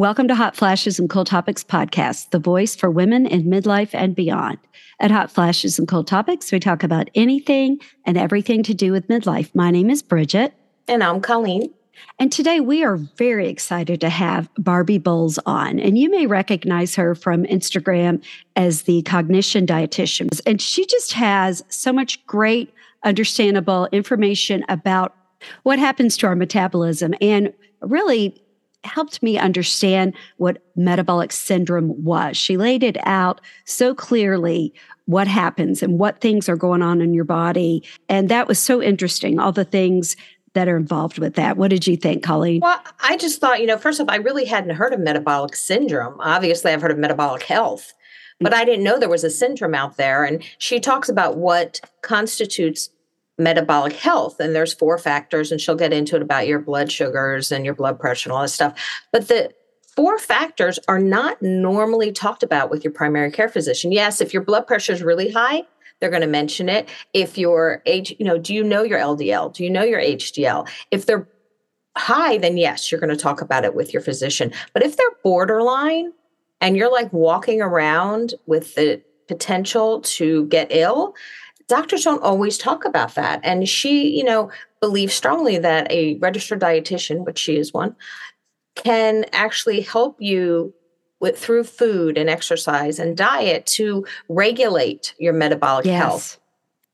Welcome to Hot Flashes and Cool Topics podcast, the voice for women in midlife and beyond. At Hot Flashes and Cool Topics, we talk about anything and everything to do with midlife. My name is Bridget. And I'm Colleen. And today we are very excited to have Barbie Boules on. And you may recognize her from Instagram as the cognition dietitian. And she just has so much great, understandable information about what happens to our metabolism and really helped me understand what metabolic syndrome was. She laid it out so clearly what happens and what things are going on in your body. And that was so interesting, all the things that are involved with that. What did you think, Colleen? Well, I just thought, you know, first off, I really hadn't heard of metabolic syndrome. Obviously, I've heard of metabolic health, but I didn't know there was a syndrome out there. And she talks about what constitutes metabolic health and there's four factors and she'll get into it about your blood sugars and your blood pressure and all this stuff. But the four factors are not normally talked about with your primary care physician. Yes if your blood pressure is really high they're going to mention it. If your age you know do you know your ldl do you know your hdl if they're high then yes you're going to talk about it with your physician. But if they're borderline and you're like walking around with the potential to get ill doctors don't always talk about that. And she, you know, believes strongly that a registered dietitian, which she is one, can actually help you with through food and exercise and diet to regulate your metabolic yes. health.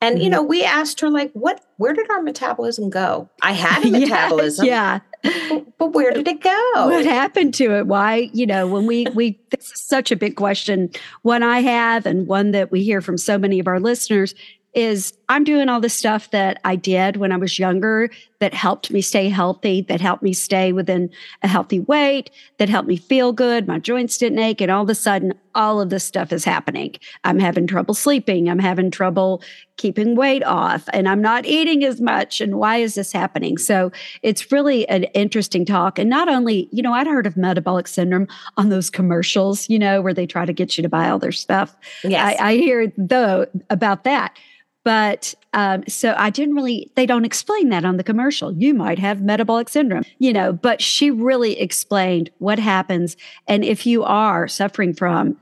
And mm-hmm. you know, we asked her like, "What? Where did our metabolism go?" I had a metabolism, yeah, but, but, where did it go? What happened to it? Why? You know, when we we this is such a big question. One I have, and one that we hear from so many of our listeners is I'm doing all the stuff that I did when I was younger that helped me stay healthy, that helped me stay within a healthy weight, that helped me feel good. My joints didn't ache. And all of a sudden, all of this stuff is happening. I'm having trouble sleeping. I'm having trouble keeping weight off and I'm not eating as much. And why is this happening? So it's really an interesting talk. And not only, you know, I'd heard of metabolic syndrome on those commercials, you know, where they try to get you to buy all their stuff. Yes. I, I hear though about that but um, so I didn't really, they don't explain that on the commercial. You might have metabolic syndrome, you know, but she really explained what happens. And if you are suffering from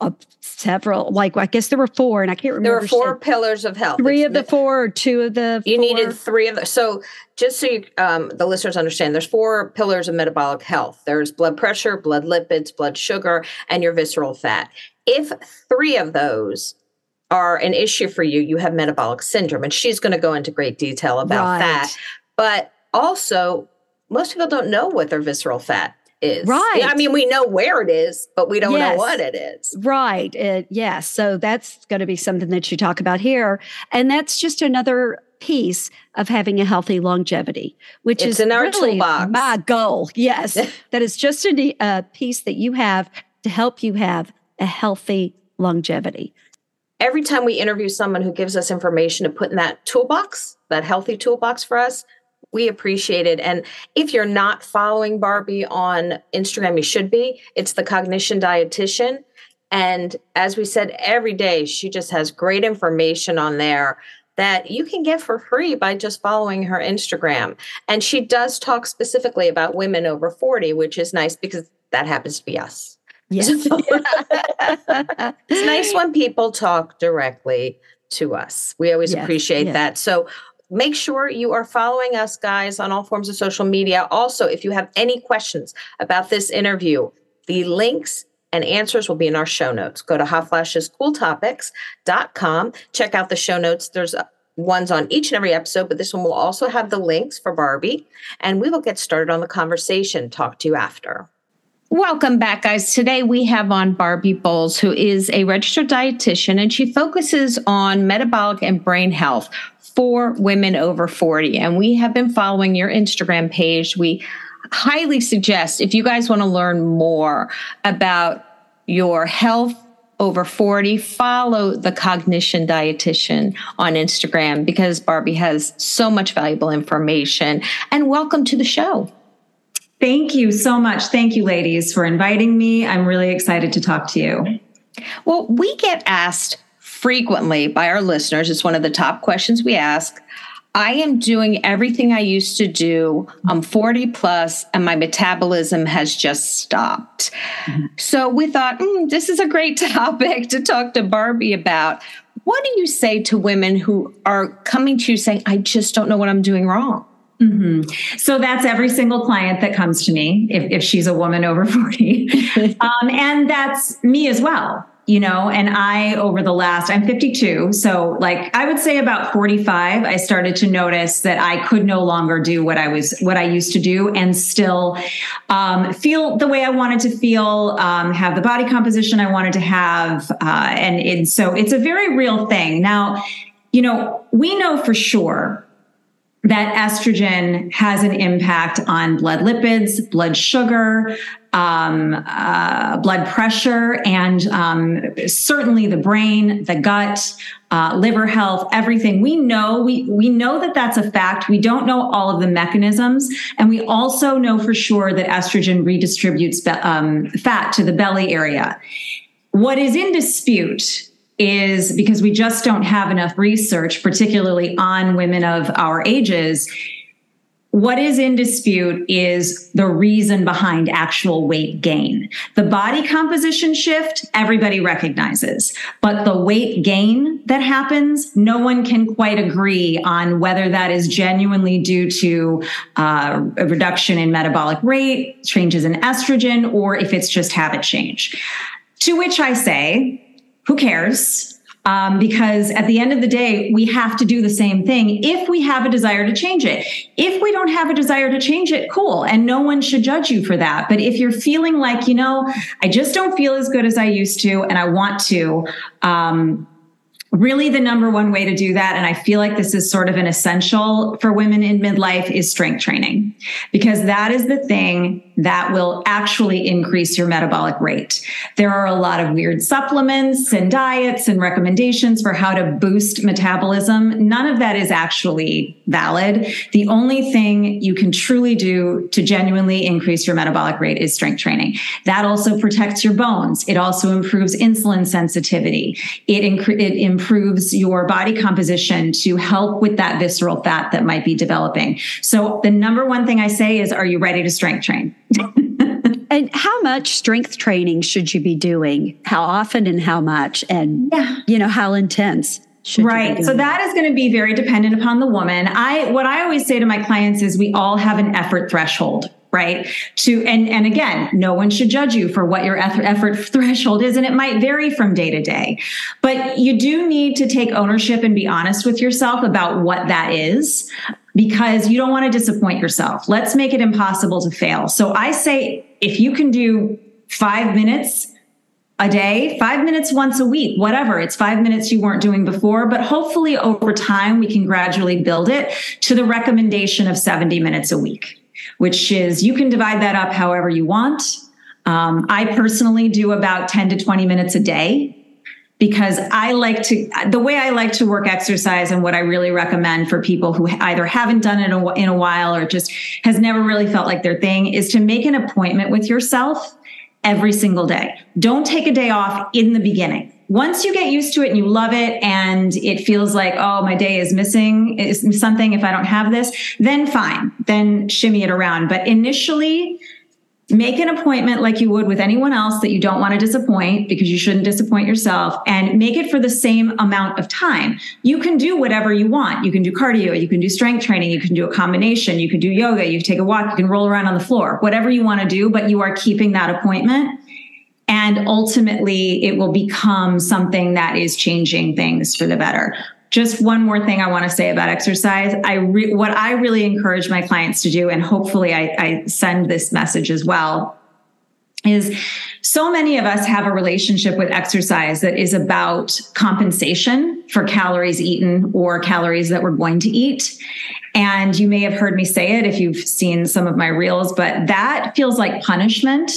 uh, several, like I guess there were four, and I can't remember. There were four pillars of health. Three of the four, or two of the. You four? needed three of the. So just so you, um, the listeners understand, there's four pillars of metabolic health. There's blood pressure, blood lipids, blood sugar, and your visceral fat. If three of those are an issue for you, you have metabolic syndrome. And she's going to go into great detail about right. that. But also, most people don't know what their visceral fat is. Right. I mean, we know where it is, but we don't yes. know what it is. Right. It, yes. So that's going to be something that you talk about here. And that's just another piece of having a healthy longevity, which it's is in our really toolbox. my goal. Yes. that is just a, a piece that you have to help you have a healthy longevity every time we interview someone who gives us information to put in that toolbox, that healthy toolbox for us, we appreciate it. And if you're not following Barbie on Instagram, you should be. It's the Cognition Dietitian. And as we said, every day she just has great information on there that you can get for free by just following her Instagram. And she does talk specifically about women over 40, which is nice because that happens to be us. Yes. it's nice when people talk directly to us. We always yes, appreciate yes. that. So make sure you are following us, guys, on all forms of social media. Also, if you have any questions about this interview, the links and answers will be in our show notes. Go to hotflashescooltopics.com. Check out the show notes. There's uh, ones on each and every episode, but this one will also have the links for Barbie. And we will get started on the conversation. Talk to you after. Welcome back, guys. Today we have on Barbie Boules, who is a registered dietitian, and she focuses on metabolic and brain health for women over 40. And we have been following your Instagram page. We highly suggest if you guys want to learn more about your health over 40, follow the cognition dietitian on Instagram because Barbie has so much valuable information. And welcome to the show. Thank you so much. Thank you, ladies, for inviting me. I'm really excited to talk to you. Well, we get asked frequently by our listeners, it's one of the top questions we ask. I am doing everything I used to do. I'm 40 plus and my metabolism has just stopped. Mm-hmm. So we thought, mm, this is a great topic to talk to Barbie about. What do you say to women who are coming to you saying, I just don't know what I'm doing wrong? Mm-hmm. So that's every single client that comes to me if, if she's a woman over 40. um, and that's me as well you know and i over the last i'm 52 so like i would say about 45 i started to notice that i could no longer do what i was what i used to do and still um, feel the way i wanted to feel um, have the body composition i wanted to have uh, and, and so it's a very real thing now you know we know for sure that estrogen has an impact on blood lipids, blood sugar, um, uh, blood pressure, and um, certainly the brain, the gut, uh, liver health, everything. We know we we know that that's a fact. We don't know all of the mechanisms, and we also know for sure that estrogen redistributes um, fat to the belly area. What is in dispute is because we just don't have enough research, particularly on women of our ages. What is in dispute is the reason behind actual weight gain. The body composition shift, everybody recognizes, but the weight gain that happens, no one can quite agree on whether that is genuinely due to uh, a reduction in metabolic rate, changes in estrogen, or if it's just habit change. To which I say, who cares? Um, because at the end of the day, we have to do the same thing if we have a desire to change it. If we don't have a desire to change it, cool. And no one should judge you for that. But if you're feeling like, you know, I just don't feel as good as I used to and I want to, um, really the number one way to do that and i feel like this is sort of an essential for women in midlife is strength training because that is the thing that will actually increase your metabolic rate. There are a lot of weird supplements and diets and recommendations for how to boost metabolism. None of that is actually valid. The only thing you can truly do to genuinely increase your metabolic rate is strength training. That also protects your bones. It also improves insulin sensitivity. It, inc- it improves your body composition to help with that visceral fat that might be developing. So the number one thing I say is, are you ready to strength train? and how much strength training should you be doing? How often and how much? And, yeah. you know, how intense? right so that is going to be very dependent upon the woman i what i always say to my clients is we all have an effort threshold right to and and again no one should judge you for what your effort threshold is and it might vary from day to day but you do need to take ownership and be honest with yourself about what that is because you don't want to disappoint yourself let's make it impossible to fail so i say if you can do 5 minutes a day, five minutes once a week, whatever. It's five minutes you weren't doing before, but hopefully over time we can gradually build it to the recommendation of 70 minutes a week which is you can divide that up however you want. Um, I personally do about 10 to 20 minutes a day because I like to, the way I like to work exercise and what I really recommend for people who either haven't done it in a while or just has never really felt like their thing is to make an appointment with yourself every single day. Don't take a day off in the beginning once you get used to it and you love it and it feels like, oh, my day is missing is something if I don't have this, then fine, then shimmy it around. But initially, make an appointment like you would with anyone else that you don't want to disappoint because you shouldn't disappoint yourself and make it for the same amount of time. You can do whatever you want. You can do cardio, you can do strength training, you can do a combination, you can do yoga, you can take a walk, you can roll around on the floor, whatever you want to do, but you are keeping that appointment and ultimately, it will become something that is changing things for the better. Just one more thing I want to say about exercise. I re- what I really encourage my clients to do, and hopefully I, I send this message as well, is so many of us have a relationship with exercise that is about compensation for calories eaten or calories that we're going to eat. And you may have heard me say it if you've seen some of my reels, but that feels like punishment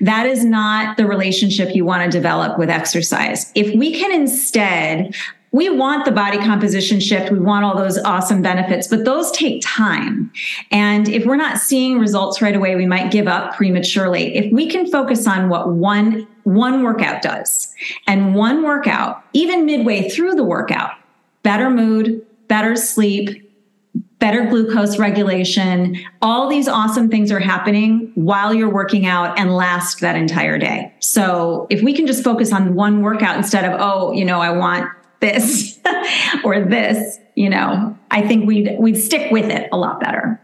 that is not the relationship you want to develop with exercise. If we can instead we want the body composition shift. We want all those awesome benefits, but those take time. And if we're not seeing results right away, we might give up prematurely. If we can focus on what one, one workout does and one workout, even midway through the workout, better mood, better sleep, better glucose regulation. All these awesome things are happening while you're working out and last that entire day. So if we can just focus on one workout instead of, oh, you know, I want this or this, you know, I think we'd we'd stick with it a lot better.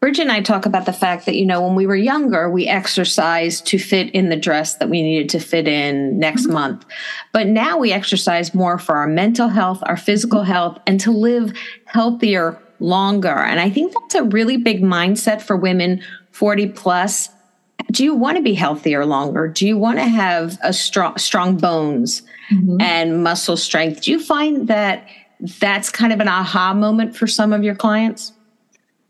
Bridget and I talk about the fact that, you know, when we were younger, we exercised to fit in the dress that we needed to fit in next mm-hmm. month. But now we exercise more for our mental health, our physical health, and to live healthier longer. And I think that's a really big mindset for women 40 plus. Do you want to be healthier longer? Do you want to have a strong strong bones mm-hmm. and muscle strength? Do you find that that's kind of an aha moment for some of your clients?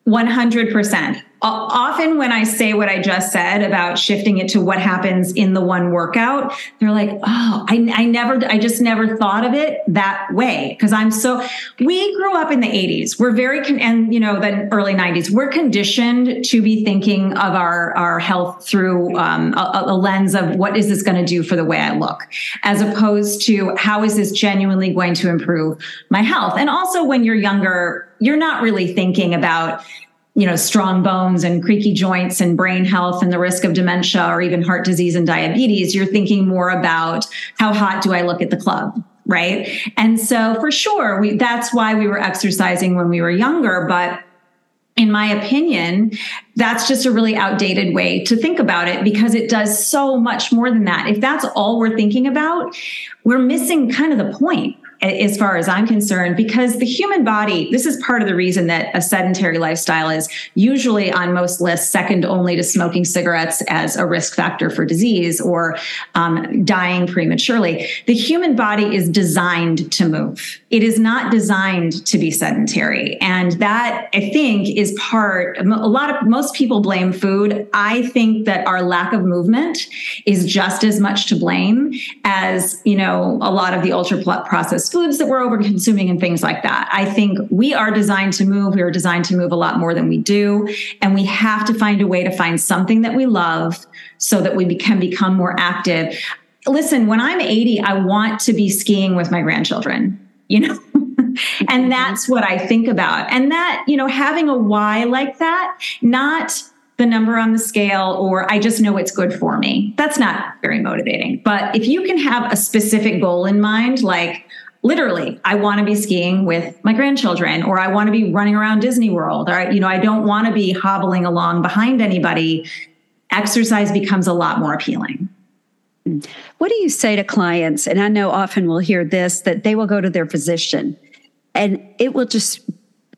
100% often when I say what I just said about shifting it to what happens in the one workout, they're like, oh, I, I never, I just never thought of it that way. Cause I'm so, we grew up in the 80s. We're very, con- and you know, the early 90s, we're conditioned to be thinking of our, our health through um, a, a lens of what is this going to do for the way I look, as opposed to how is this genuinely going to improve my health? And also when you're younger, you're not really thinking about, you know, strong bones and creaky joints and brain health and the risk of dementia or even heart disease and diabetes. You're thinking more about how hot do I look at the club? Right. And so for sure, we, that's why we were exercising when we were younger. But in my opinion, that's just a really outdated way to think about it because it does so much more than that. If that's all we're thinking about, we're missing kind of the point as far as I'm concerned, because the human body, this is part of the reason that a sedentary lifestyle is usually on most lists second only to smoking cigarettes as a risk factor for disease or um, dying prematurely. The human body is designed to move. It is not designed to be sedentary. And that I think is part, a lot of, most people blame food. I think that our lack of movement is just as much to blame as, you know, a lot of the ultra processed foods that we're over consuming and things like that. I think we are designed to move. We are designed to move a lot more than we do. And we have to find a way to find something that we love so that we can become more active. Listen, when I'm 80, I want to be skiing with my grandchildren, you know? and mm-hmm. that's what I think about. And that, you know, having a why like that, not the number on the scale or I just know it's good for me. That's not very motivating. But if you can have a specific goal in mind, like literally i want to be skiing with my grandchildren or i want to be running around disney world or you know i don't want to be hobbling along behind anybody. Exercise becomes a lot more appealing. What do you say to clients and i know often we'll hear this that they will go to their physician and it will just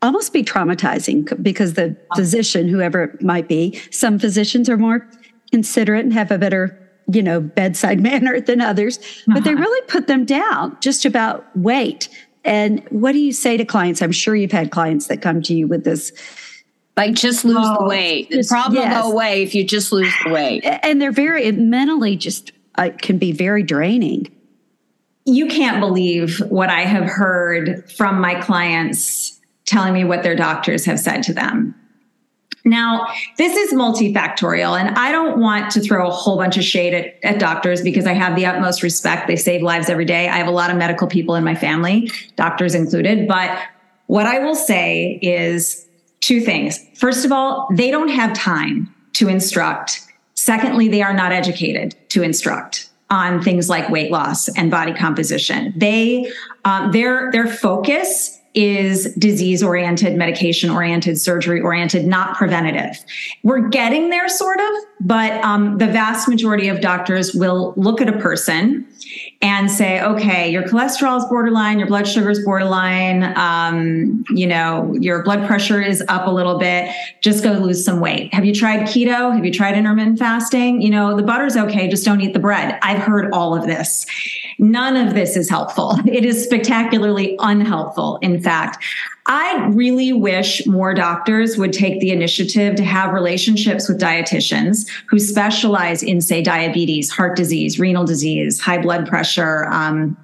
almost be traumatizing because the physician whoever it might be some physicians are more considerate and have a better you know, bedside manner than others, uh-huh. but they uh-huh. really put them down just about weight. And what do you say to clients? I'm sure you've had clients that come to you with this. Like just lose oh, the weight. Just, the problem yes. will go away if you just lose the weight. And they're very mentally just uh, can be very draining. You can't believe what I have heard from my clients telling me what their doctors have said to them. Now, this is multifactorial, and I don't want to throw a whole bunch of shade at, at, doctors because I have the utmost respect. They save lives every day. I have a lot of medical people in my family, doctors included. But what I will say is two things. First of all, they don't have time to instruct. Secondly, they are not educated to instruct on things like weight loss and body composition. They, um, their, their focus is disease oriented, medication oriented, surgery oriented, not preventative. We're getting there sort of, but um, the vast majority of doctors will look at a person and say, okay, your cholesterol is borderline, your blood sugar is borderline, um, you know, your blood pressure is up a little bit, just go lose some weight. Have you tried keto? Have you tried intermittent fasting? You know, the butter's okay, just don't eat the bread. I've heard all of this. None of this is helpful. It is spectacularly unhelpful, in fact. I really wish more doctors would take the initiative to have relationships with dietitians who specialize in, say, diabetes, heart disease, renal disease, high blood pressure, um,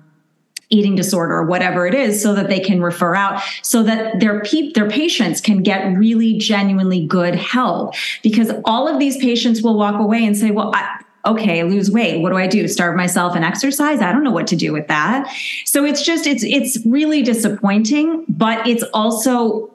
eating disorder, whatever it is, so that they can refer out, so that their pe- their patients can get really genuinely good help. Because all of these patients will walk away and say, "Well, I, okay, lose weight. What do I do? Starve myself and exercise? I don't know what to do with that. So it's just it's it's really disappointing, but it's also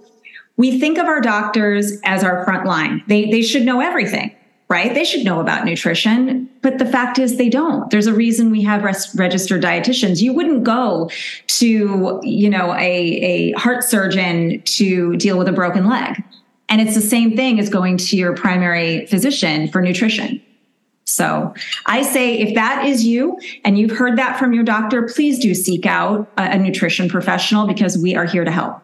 we think of our doctors as our front line. They, they should know everything, right? They should know about nutrition, but the fact is they don't. There's a reason we have res- registered dietitians. You wouldn't go to, you know, a, a heart surgeon to deal with a broken leg. And it's the same thing as going to your primary physician for nutrition. So I say if that is you and you've heard that from your doctor, please do seek out a, nutrition professional because we are here to help.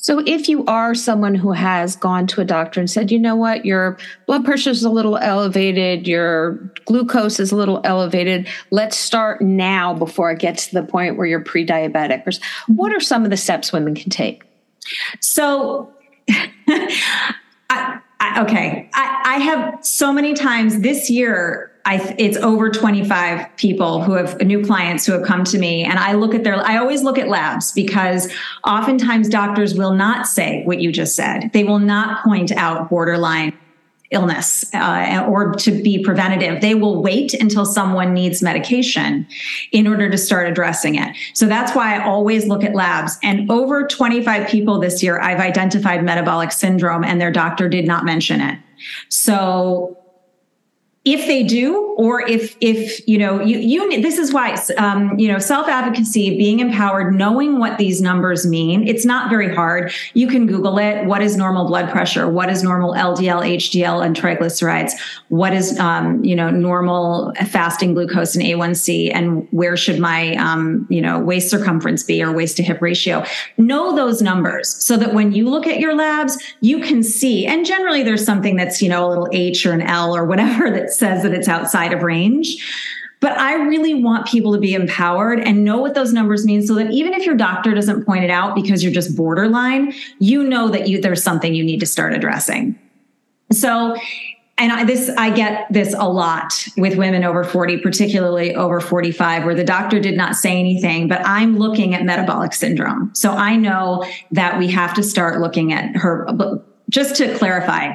So, if you are someone who has gone to a doctor and said, you know what, your blood pressure is a little elevated, your glucose is a little elevated, let's start now before it gets to the point where you're pre diabetic. What are some of the steps women can take? So, I, I, okay, I, I have so many times this year I, it's over 25 people who have new clients who have come to me and i look at their i always look at labs because oftentimes doctors will not say what you just said. They will not point out borderline illness uh, or to be preventative they will wait until someone needs medication in order to start addressing it. So that's why i always look at labs. And over 25 people this year i've identified metabolic syndrome and their doctor did not mention it. So if they do or if if you know you you this is why um, you know self advocacy being empowered knowing what these numbers mean it's not very hard. You can google it. What is normal blood pressure? What is normal ldl hdl and triglycerides? What is um, you know normal fasting glucose and a1c and where should my um, you know waist circumference be or waist to hip ratio? Know those numbers so that when you look at your labs you can see. And generally there's something that's you know a little h or an l or whatever that's says that it's outside of range. But I really want people to be empowered and know what those numbers mean so that even if your doctor doesn't point it out because you're just borderline, you know that you there's something you need to start addressing. So and I, this I get this a lot with women over 40, particularly over 45, where the doctor did not say anything, but I'm looking at metabolic syndrome. So I know that we have to start looking at her. But Just to clarify,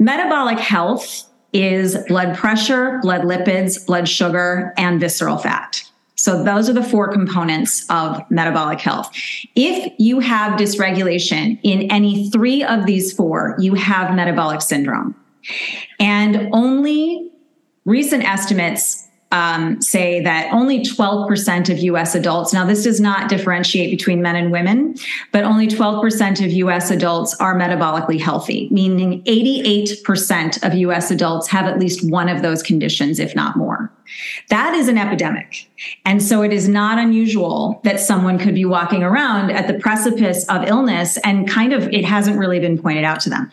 metabolic health is blood pressure, blood lipids, blood sugar, and visceral fat. So those are the four components of metabolic health. If you have dysregulation in any three of these four, you have metabolic syndrome. And only recent estimates um, say that only 12% of US adults, now this does not differentiate between men and women, but only 12% of US adults are metabolically healthy, meaning 88% of US adults have at least one of those conditions, if not more. That is an epidemic. And so it is not unusual that someone could be walking around at the precipice of illness and kind of it hasn't really been pointed out to them.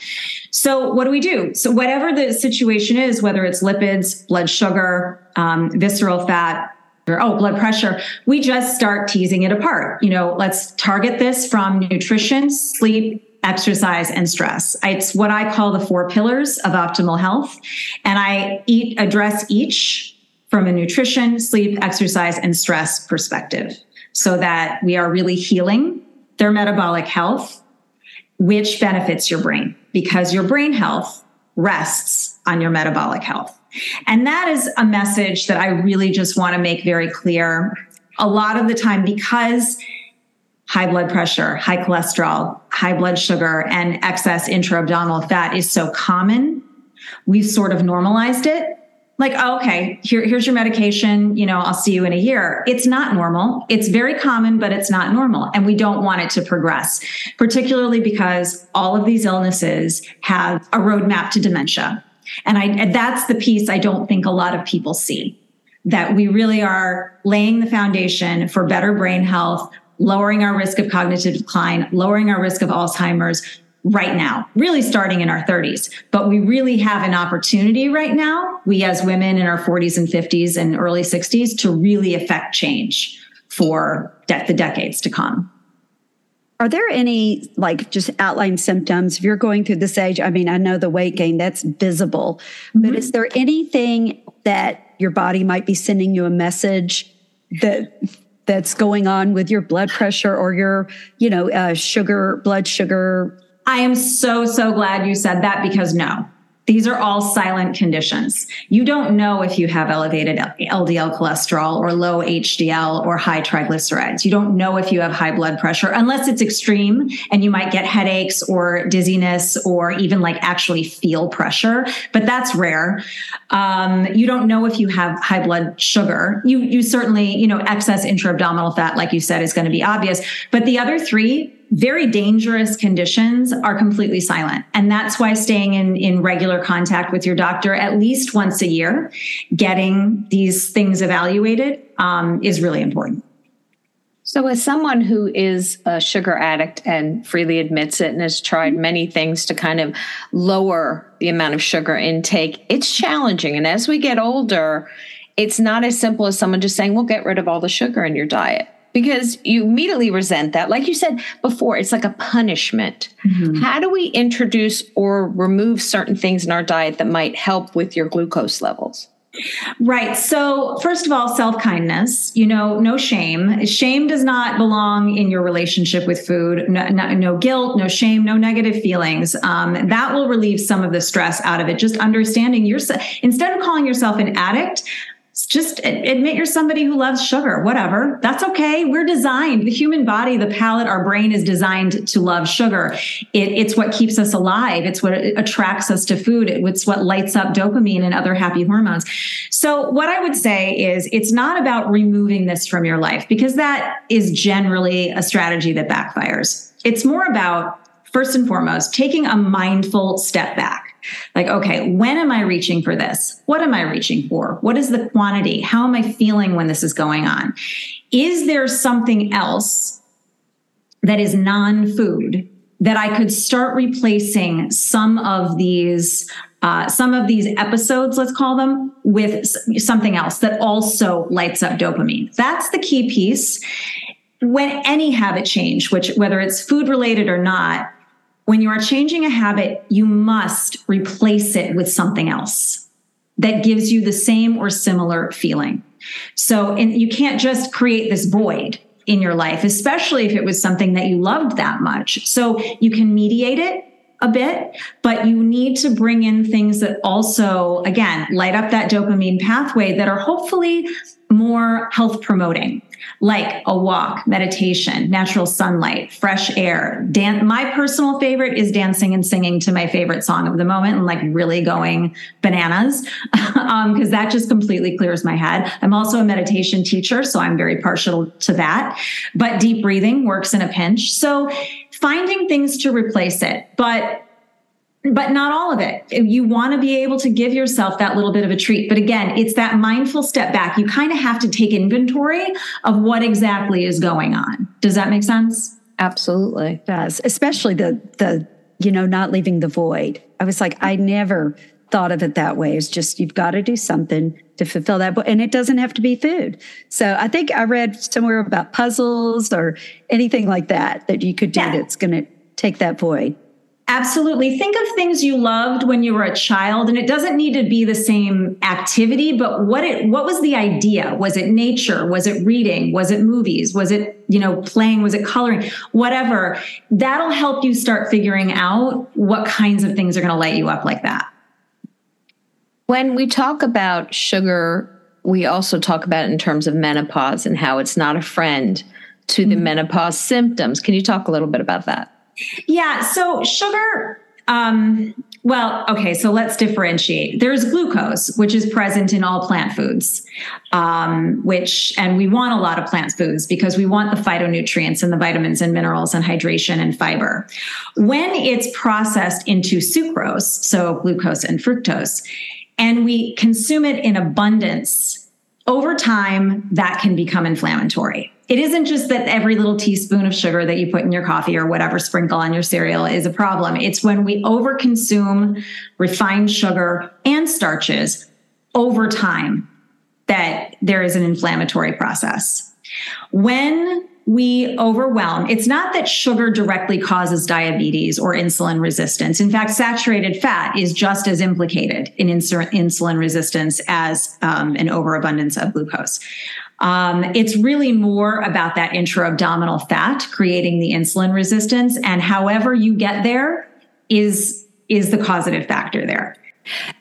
So what do we do? So whatever the situation is, whether it's lipids, blood sugar, um, visceral fat, or oh, blood pressure, we just start teasing it apart. You know, let's target this from nutrition, sleep, exercise and stress. It's what I call the four pillars of optimal health. And I eat, address each from a nutrition, sleep, exercise, and stress perspective so that we are really healing their metabolic health, which benefits your brain because your brain health rests on your metabolic health. And that is a message that I really just want to make very clear. A lot of the time, because high blood pressure, high cholesterol, high blood sugar, and excess intra abdominal fat is so common, we've sort of normalized it like oh, okay here, here's your medication you know i'll see you in a year. It's not normal. It's very common but it's not normal and we don't want it to progress particularly because all of these illnesses have a roadmap to dementia. And i and that's the piece i don't think a lot of people see that we really are laying the foundation for better brain health lowering our risk of cognitive decline lowering our risk of alzheimer's right now, really starting in our 30s. But we really have an opportunity right now, we as women in our 40s and 50s and early 60s, to really affect change for de- the decades to come. Are there any like just outline symptoms if you're going through this age? I mean, I know the weight gain that's visible, mm-hmm. but is there anything that your body might be sending you a message that that's going on with your blood pressure or your, you know, uh, sugar, blood sugar I am so, so glad you said that because no, These are all silent conditions. You don't know if you have elevated LDL cholesterol or low HDL or high triglycerides. You don't know if you have high blood pressure unless it's extreme and you might get headaches or dizziness or even like actually feel pressure, but that's rare. Um, you don't know if you have high blood sugar. You, you certainly, you know, excess intra-abdominal fat, like you said, is going to be obvious. But the other three, very dangerous conditions are completely silent. And that's why staying in, in regular contact with your doctor at least once a year, getting these things evaluated um, is really important. So, as someone who is a sugar addict and freely admits it and has tried many things to kind of lower the amount of sugar intake, it's challenging. And as we get older, it's not as simple as someone just saying, well, get rid of all the sugar in your diet because you immediately resent that. Like you said before, it's like a punishment. Mm-hmm. How do we introduce or remove certain things in our diet that might help with your glucose levels? Right. So, first of all, self kindness, you know, no shame. Shame does not belong in your relationship with food. No, no, no guilt, no shame, no negative feelings. Um, that will relieve some of the stress out of it. Just understanding you're, instead of calling yourself an addict, just admit you're somebody who loves sugar, whatever. That's okay. We're designed, the human body, the palate, our brain is designed to love sugar. It, it's what keeps us alive. It's what attracts us to food. It's what lights up dopamine and other happy hormones. So, what I would say is it's not about removing this from your life because that is generally a strategy that backfires. It's more about, first and foremost, taking a mindful step back like, okay, when am I reaching for this? What am I reaching for? What is the quantity? How am I feeling when this is going on? Is there something else that is non food that I could start replacing some of these uh, some of these episodes, let's call them, with something else that also lights up dopamine. That's the key piece. When any habit change, which whether it's food related or not, when you are changing a habit, you must replace it with something else that gives you the same or similar feeling. So, and you can't just create this void in your life, especially if it was something that you loved that much. So, you can mediate it a bit, but you need to bring in things that also, again, light up that dopamine pathway that are hopefully more health promoting like a walk, meditation, natural sunlight, fresh air. My personal favorite is dancing and singing to my favorite song of the moment and like really going bananas because um, that just completely clears my head. I'm also a meditation teacher, so I'm very partial to that. But deep breathing works in a pinch. So finding things to replace it. But but not all of it. You want to be able to give yourself that little bit of a treat. But again, it's that mindful step back. You kind of have to take inventory of what exactly is going on. Does that make sense? Absolutely. It does. Especially the the you know not leaving the void. I was like I never thought of it that way. It's just you've got to do something to fulfill that and it doesn't have to be food. So I think I read somewhere about puzzles or anything like that that you could do yeah. that's going to take that void. Absolutely. Think of things you loved when you were a child and it doesn't need to be the same activity, but what it what was the idea? Was it nature? Was it reading? Was it movies? Was it, you know, playing? Was it coloring? Whatever. That'll help you start figuring out what kinds of things are going to light you up like that. When we talk about sugar, we also talk about it in terms of menopause and how it's not a friend to the mm-hmm. menopause symptoms. Can you talk a little bit about that? Yeah. So sugar, um, well, okay, so let's differentiate. There's glucose, which is present in all plant foods, um, which, and we want a lot of plant foods because we want the phytonutrients and the vitamins and minerals and hydration and fiber. When it's processed into sucrose, so glucose and fructose, and we consume it in abundance, over time, that can become inflammatory it isn't just that every little teaspoon of sugar that you put in your coffee or whatever sprinkle on your cereal is a problem. It's when we overconsume refined sugar and starches over time that there is an inflammatory process. When we overwhelm, it's not that sugar directly causes diabetes or insulin resistance. In fact, saturated fat is just as implicated in insulin resistance as um, an overabundance of glucose. Um, it's really more about that intra-abdominal fat creating the insulin resistance, and however you get there is is the causative factor there.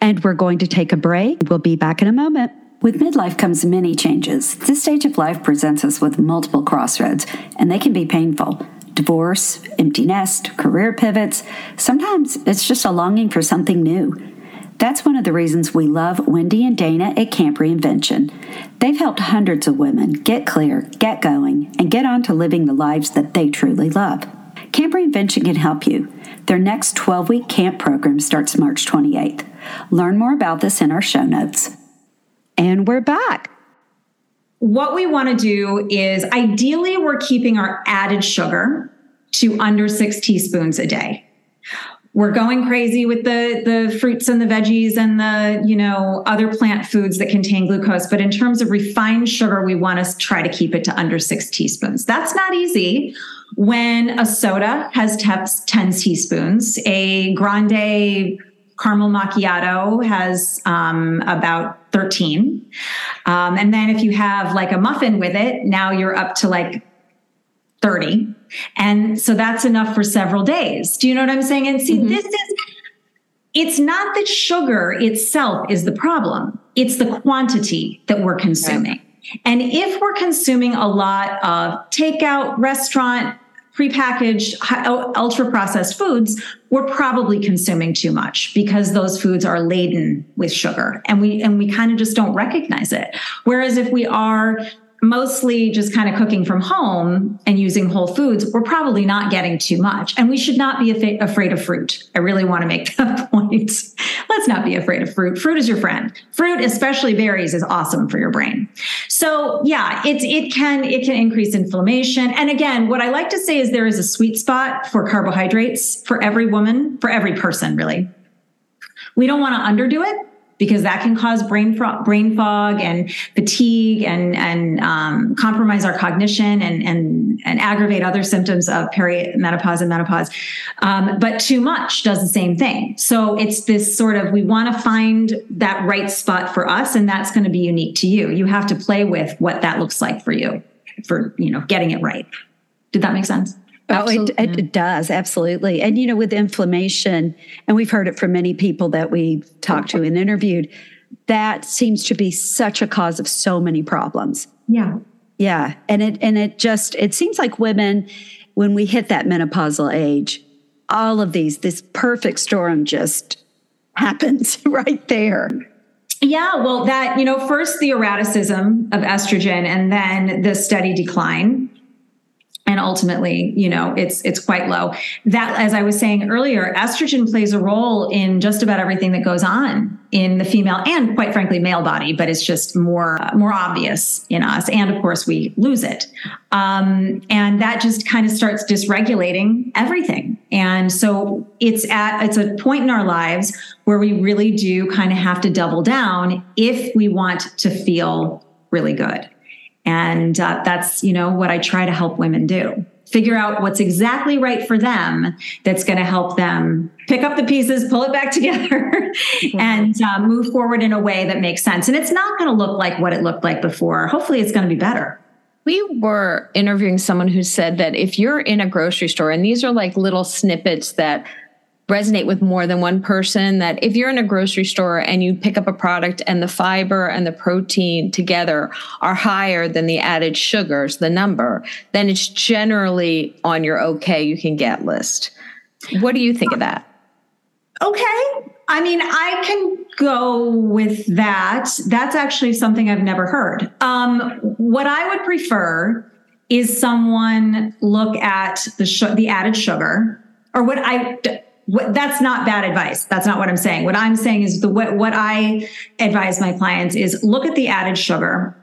And we're going to take a break. We'll be back in a moment. With midlife comes many changes. This stage of life presents us with multiple crossroads, and they can be painful. Divorce, empty nest, career pivots. Sometimes it's just a longing for something new. That's one of the reasons we love Wendy and Dana at Camp Reinvention. They've helped hundreds of women get clear, get going, and get on to living the lives that they truly love. Camp Reinvention can help you. Their next 12 week camp program starts March 28th. Learn more about this in our show notes. And we're back. What we want to do is ideally, we're keeping our added sugar to under six teaspoons a day. We're going crazy with the, the fruits and the veggies and the, you know, other plant foods that contain glucose. But in terms of refined sugar, we want to try to keep it to under six teaspoons. That's not easy when a soda has 10 teaspoons, a grande caramel macchiato has um, about 13. Um, and then if you have like a muffin with it, now you're up to like 30. And so that's enough for several days. Do you know what I'm saying? And see, mm-hmm. this is, it's not that sugar itself is the problem, it's the quantity that we're consuming. Right. And if we're consuming a lot of takeout, restaurant, prepackaged, ultra processed foods, we're probably consuming too much because those foods are laden with sugar and we and we kind of just don't recognize it. Whereas if we are mostly just kind of cooking from home and using whole foods, we're probably not getting too much. And we should not be af- afraid of fruit. I really want to make that point. Let's not be afraid of fruit. Fruit is your friend. Fruit, especially berries, is awesome for your brain. So yeah, it's it can it can increase inflammation. And again, what I like to say is there is a sweet spot for carbohydrates for every woman, for every person, really. We don't want to underdo it because that can cause brain fro- brain fog and fatigue and and um, compromise our cognition and and and aggravate other symptoms of perimenopause and menopause. Um, but too much does the same thing. So it's this sort of we want to find that right spot for us, and that's going to be unique to you. You have to play with what that looks like for you for you know getting it right. Did that make sense? Oh, it, it, does absolutely. And you know, with inflammation, and we've heard it from many people that we talked to and interviewed, that seems to be such a cause of so many problems. Yeah, yeah, and it and it just it seems like women when we hit that menopausal age, all of these this perfect storm just happens right there. Yeah, well, that, you know, first the erraticism of estrogen and then the steady decline and ultimately you know it's it's quite low. That as i was saying earlier estrogen plays a role in just about everything that goes on in the female and quite frankly male body but it's just more more obvious in us. And of course we lose it. Um, and that just kind of starts dysregulating everything. And so it's at it's a point in our lives where we really do kind of have to double down if we want to feel really good and uh, that's, you know, what I try to help women do. Figure out what's exactly right for them that's going to help them pick up the pieces, pull it back together, and uh, move forward in a way that makes sense. And it's not going to look like what it looked like before. Hopefully, it's going to be better. We were interviewing someone who said that if you're in a grocery store, and these are like little snippets that resonate with more than one person that if you're in a grocery store and you pick up a product and the fiber and the protein together are higher than the added sugars, the number, then it's generally on your okay, you can get list. What do you think of that? Okay. I mean, I can go with that. That's actually something I've never heard. Um, what I would prefer is someone look at the sh- the added sugar, or what I what, that's not bad advice. That's not what I'm saying. What I'm saying is the what, what I advise my clients is look at the added sugar.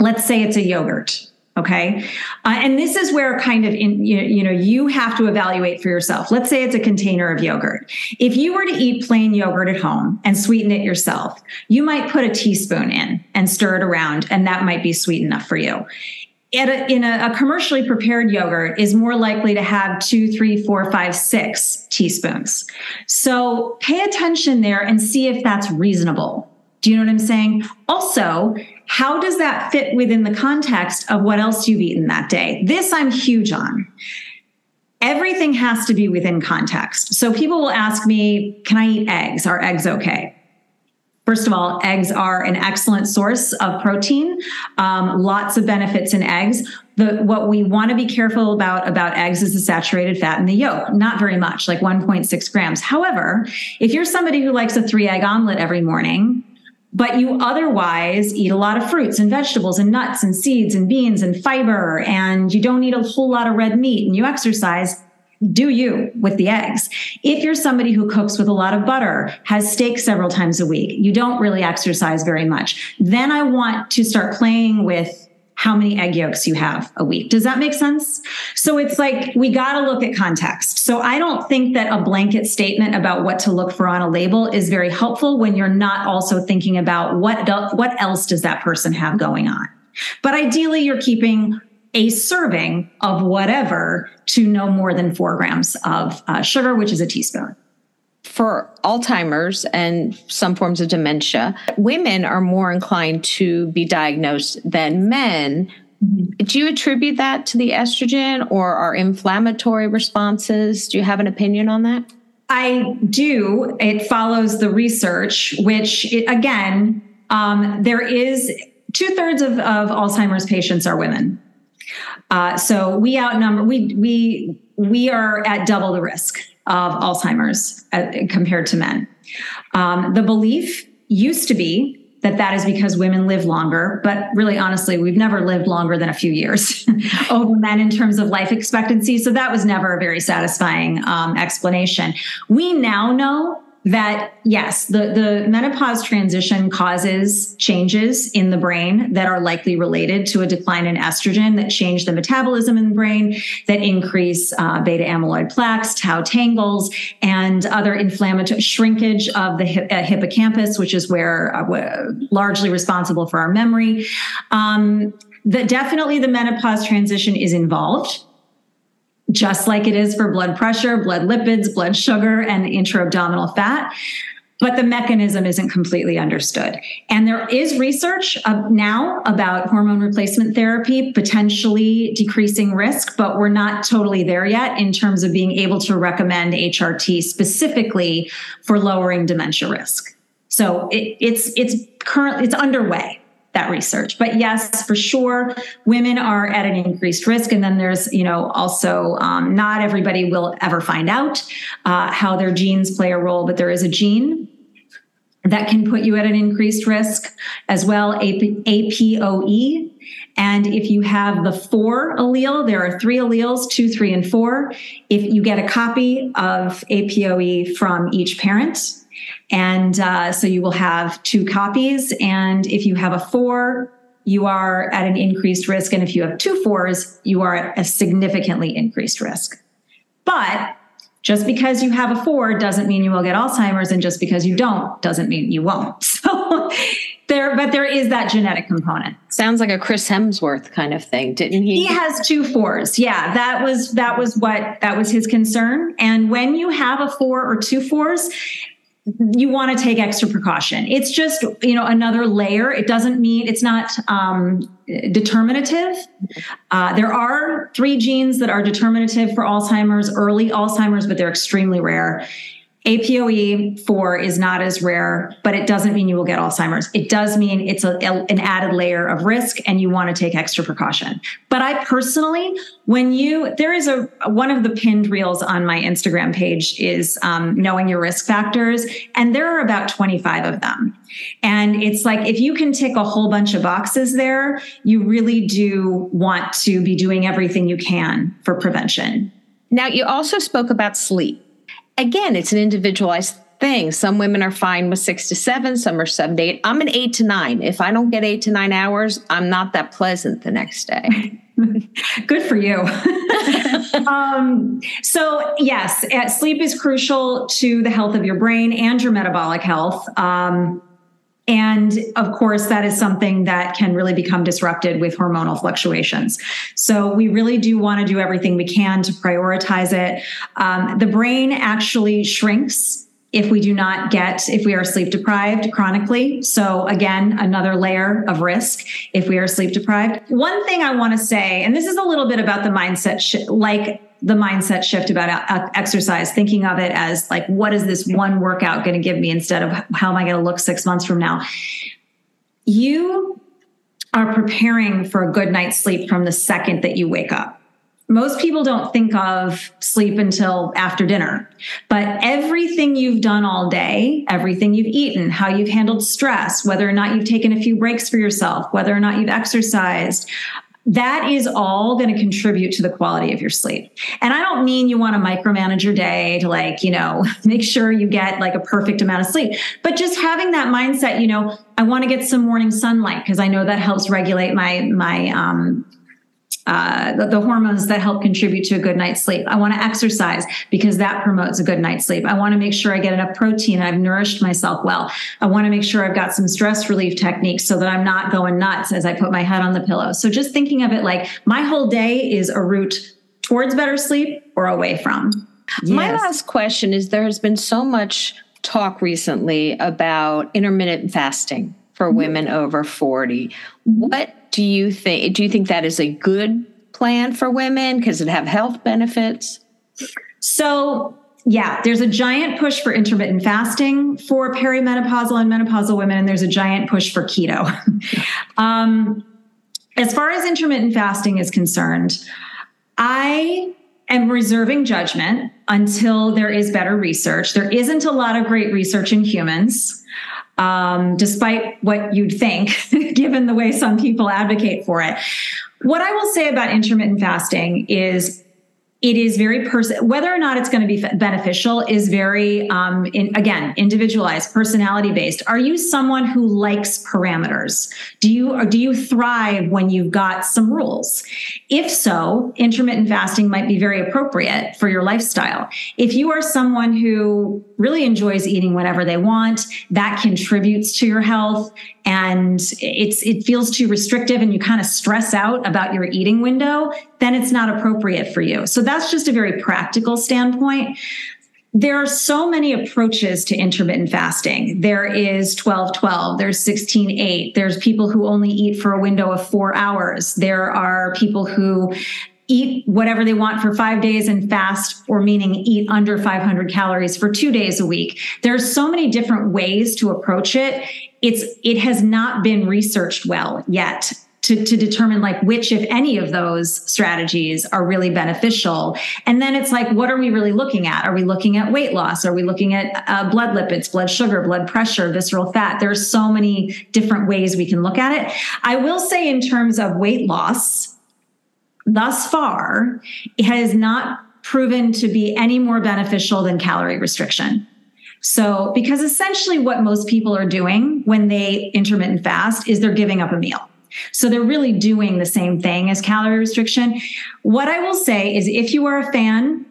Let's say it's a yogurt. Okay. Uh, and this is where kind of, in, you, you know, you have to evaluate for yourself. Let's say it's a container of yogurt. If you were to eat plain yogurt at home and sweeten it yourself, you might put a teaspoon in and stir it around, and that might be sweet enough for you a, in a, a, commercially prepared yogurt is more likely to have two, three, four, five, six teaspoons. So pay attention there and see if that's reasonable. Do you know what I'm saying? Also, how does that fit within the context of what else you've eaten that day? This I'm huge on. everything has to be within context. So people will ask me, can I eat eggs? Are eggs okay? First of all, eggs are an excellent source of protein. Um, lots of benefits in eggs. The, what we want to be careful about about eggs is the saturated fat in the yolk. Not very much, like 1.6 grams. However, if you're somebody who likes a three egg omelet every morning, but you otherwise eat a lot of fruits and vegetables and nuts and seeds and beans and fiber, and you don't eat a whole lot of red meat, and you exercise, do you with the eggs. If you're somebody who cooks with a lot of butter, has steak several times a week, you don't really exercise very much, then I want to start playing with how many egg yolks you have a week. Does that make sense? So it's like we got to look at context. So I don't think that a blanket statement about what to look for on a label is very helpful when you're not also thinking about what what else does that person have going on. But ideally you're keeping a serving of whatever to no more than four grams of uh, sugar, which is a teaspoon. For Alzheimer's and some forms of dementia, women are more inclined to be diagnosed than men. Do you attribute that to the estrogen or our inflammatory responses? Do you have an opinion on that? I do. It follows the research, which, it, again, um, there is two thirds of, of Alzheimer's patients are women. Uh, so we outnumber we we we are at double the risk of Alzheimer's uh, compared to men. Um, the belief used to be that that is because women live longer, but really honestly, we've never lived longer than a few years over men in terms of life expectancy. So that was never a very satisfying um, explanation. We now know that yes, the, the menopause transition causes changes in the brain that are likely related to a decline in estrogen that change the metabolism in the brain, that increase uh, beta amyloid plaques, tau tangles, and other inflammatory shrinkage of the uh, hippocampus, which is where uh, largely responsible for our memory. Um, that definitely the menopause transition is involved just like it is for blood pressure, blood lipids, blood sugar, and intra-abdominal fat. But the mechanism isn't completely understood. And there is research uh, now about hormone replacement therapy potentially decreasing risk, but we're not totally there yet in terms of being able to recommend HRT specifically for lowering dementia risk. So it, it's it's currently it's underway that research. But yes, for sure, women are at an increased risk. And then there's, you know, also um, not everybody will ever find out uh, how their genes play a role, but there is a gene that can put you at an increased risk as well, APOE. And if you have the four allele, there are three alleles, two, three, and four. If you get a copy of APOE from each parent, and uh, so you will have two copies. And if you have a four, you are at an increased risk. And if you have two fours, you are at a significantly increased risk. But just because you have a four doesn't mean you will get Alzheimer's, and just because you don't doesn't mean you won't. So there, but there is that genetic component. Sounds like a Chris Hemsworth kind of thing, didn't he? He has two fours. Yeah, that was that was what that was his concern. And when you have a four or two fours, you want to take extra precaution. It's just, you know, another layer. It doesn't mean it's not um, determinative. Uh, there are three genes that are determinative for Alzheimer's, early Alzheimer's, but they're extremely rare. APOE4 is not as rare, but it doesn't mean you will get Alzheimer's. It does mean it's a, an added layer of risk and you want to take extra precaution. But I personally, when you, there is a, one of the pinned reels on my Instagram page is um, knowing your risk factors, and there are about 25 of them. And it's like if you can tick a whole bunch of boxes there, you really do want to be doing everything you can for prevention. Now, you also spoke about sleep again, it's an individualized thing. Some women are fine with six to seven, some are seven to eight. I'm an eight to nine. If I don't get eight to nine hours, I'm not that pleasant the next day. Good for you. um, so, yes, sleep is crucial to the health of your brain and your metabolic health. Um, and of course, that is something that can really become disrupted with hormonal fluctuations. So we really do want to do everything we can to prioritize it. Um, the brain actually shrinks if we do not get, if we are sleep deprived chronically. So again, another layer of risk if we are sleep deprived. One thing I want to say, and this is a little bit about the mindset, sh- like the mindset shift about uh, exercise, thinking of it as like, what is this one workout going to give me instead of how am I going to look six months from now? You are preparing for a good night's sleep from the second that you wake up most people don't think of sleep until after dinner. But everything you've done all day, everything you've eaten, how you've handled stress, whether or not you've taken a few breaks for yourself, whether or not you've exercised, that is all going to contribute to the quality of your sleep. And I don't mean you want to micromanage your day to like, you know, make sure you get like a perfect amount of sleep, but just having that mindset, you know, I want to get some morning sunlight because I know that helps regulate my my um uh, the, the, hormones that help contribute to a good night's sleep. I want to exercise because that promotes a good night's sleep. I want to make sure I get enough protein. I've nourished myself well. I want to make sure I've got some stress relief techniques so that I'm not going nuts as I put my head on the pillow. So just thinking of it like my whole day is a route towards better sleep or away from. Yes. My last question is there has been so much talk recently about intermittent fasting for mm-hmm. women over 40. What do you think do you think that is a good plan for women? Because it have health benefits? So yeah there's a giant push for intermittent fasting for perimenopausal and menopausal women and there's a giant push for keto. Um, as far as intermittent fasting is concerned i am reserving judgment until there is better research. There isn't a lot of great research in humans um, despite what you'd think, given the way some people advocate for it. What I will say about intermittent fasting is it is very person whether or not it's going to be beneficial is very um, in, again individualized personality based are you someone who likes parameters? Do you or do you thrive when you've got some rules? If so intermittent fasting might be very appropriate for your lifestyle. If you are someone who really enjoys eating whatever they want that contributes to your health and it's it feels too restrictive and you kind of stress out about your eating window then it's not appropriate for you so that's just a very practical standpoint there are so many approaches to intermittent fasting. There is 12 12, there's 16 8, there's people who only eat for a window of four hours. There are people who eat whatever they want for five days and fast, or meaning eat under 500 calories for two days a week. There's so many different ways to approach it. It's, it has not been researched well yet to, to determine like which, if any of those strategies are really beneficial. And then it's like, what are we really looking at? Are we looking at weight loss? Are we looking at uh, blood lipids, blood sugar, blood pressure, visceral fat? There are so many different ways we can look at it. I will say in terms of weight loss, thus far, it has not proven to be any more beneficial than calorie restriction. So, because essentially what most people are doing when they intermittent fast is they're giving up a meal. So they're really doing the same thing as calorie restriction. What I will say is if you are a fan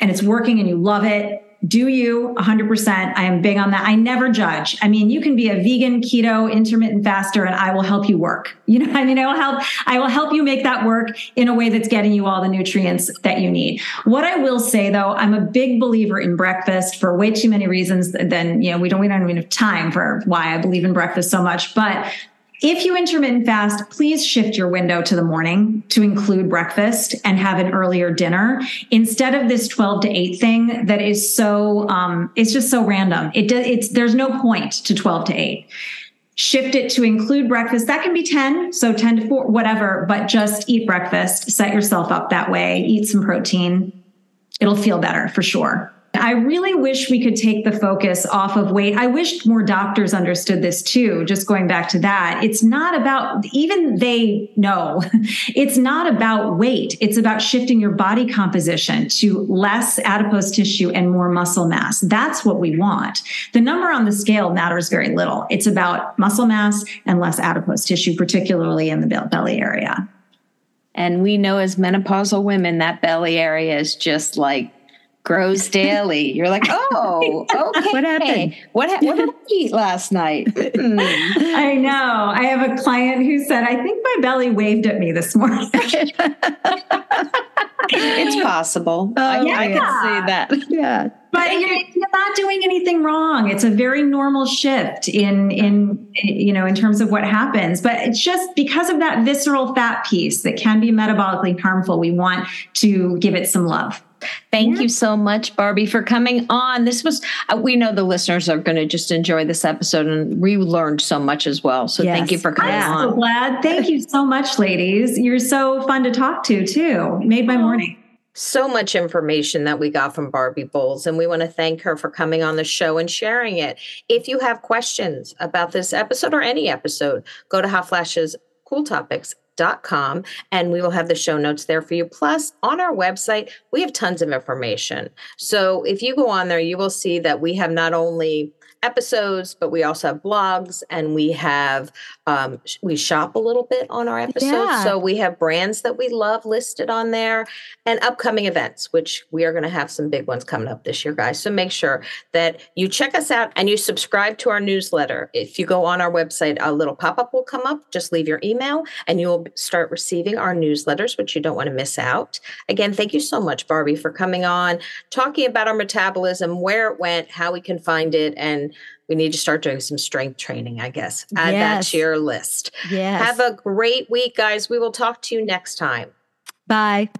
and it's working and you love it, do you 100%. I am big on that. I never judge. I mean, you can be a vegan, keto, intermittent faster, and I will help you work. You know, I mean, I will help, I will help you make that work in a way that's getting you all the nutrients that you need. What I will say though, I'm a big believer in breakfast for way too many reasons. Then, you know, we don't, we don't even have time for why I believe in breakfast so much, but if you intermittent fast, please shift your window to the morning to include breakfast and have an earlier dinner instead of this 12 to 8 thing that is so um, it's just so random. It does it's there's no point to 12 to 8. Shift it to include breakfast. That can be 10, so 10 to 4, whatever, but just eat breakfast, set yourself up that way, eat some protein. It'll feel better for sure. I really wish we could take the focus off of weight. I wish more doctors understood this too, just going back to that. It's not about, even they know, it's not about weight. It's about shifting your body composition to less adipose tissue and more muscle mass. That's what we want. The number on the scale matters very little. It's about muscle mass and less adipose tissue, particularly in the belly area. And we know as menopausal women, that belly area is just like grows daily. You're like, oh, okay. what happened? What, what did I eat last night? Mm. I know. I have a client who said, I think my belly waved at me this morning. it's possible. I, Oh, I yeah. can see that. Yeah. but you're, you're not doing anything wrong it's a very normal shift in in you know in terms of what happens but it's just because of that visceral fat piece that can be metabolically harmful we want to give it some love Thank you so much, Barbie, for coming on. This was, uh, we know the listeners are going to just enjoy this episode, and we learned so much as well. So Yes. thank you for coming i'm so on. glad thank you so much ladies you're so fun to talk to too made my morning so much information that we got from Barbie Boules, and we want to thank her for coming on the show and sharing it. If you have questions about this episode or any episode, go to Hot Flashes Cool Topics. Dot com and we will have the show notes there for you. Plus, on our website, we have tons of information. So if you go on there, you will see that we have not only episodes, but we also have blogs and we have um, sh- we shop a little bit on our episodes. Yeah. So we have brands that we love listed on there and upcoming events, which we are going to have some big ones coming up this year, guys. So make sure that you check us out and you subscribe to our newsletter. If you go on our website, a little pop up will come up. Just leave your email and you'll start receiving our newsletters, which you don't want to miss out. Again, thank you so much, Barbie, for coming on, talking about our metabolism, where it went, how we can find it, and we need to start doing some strength training, I guess. Add that to your list. Yes. Have a great week, guys. We will talk to you next time. Bye.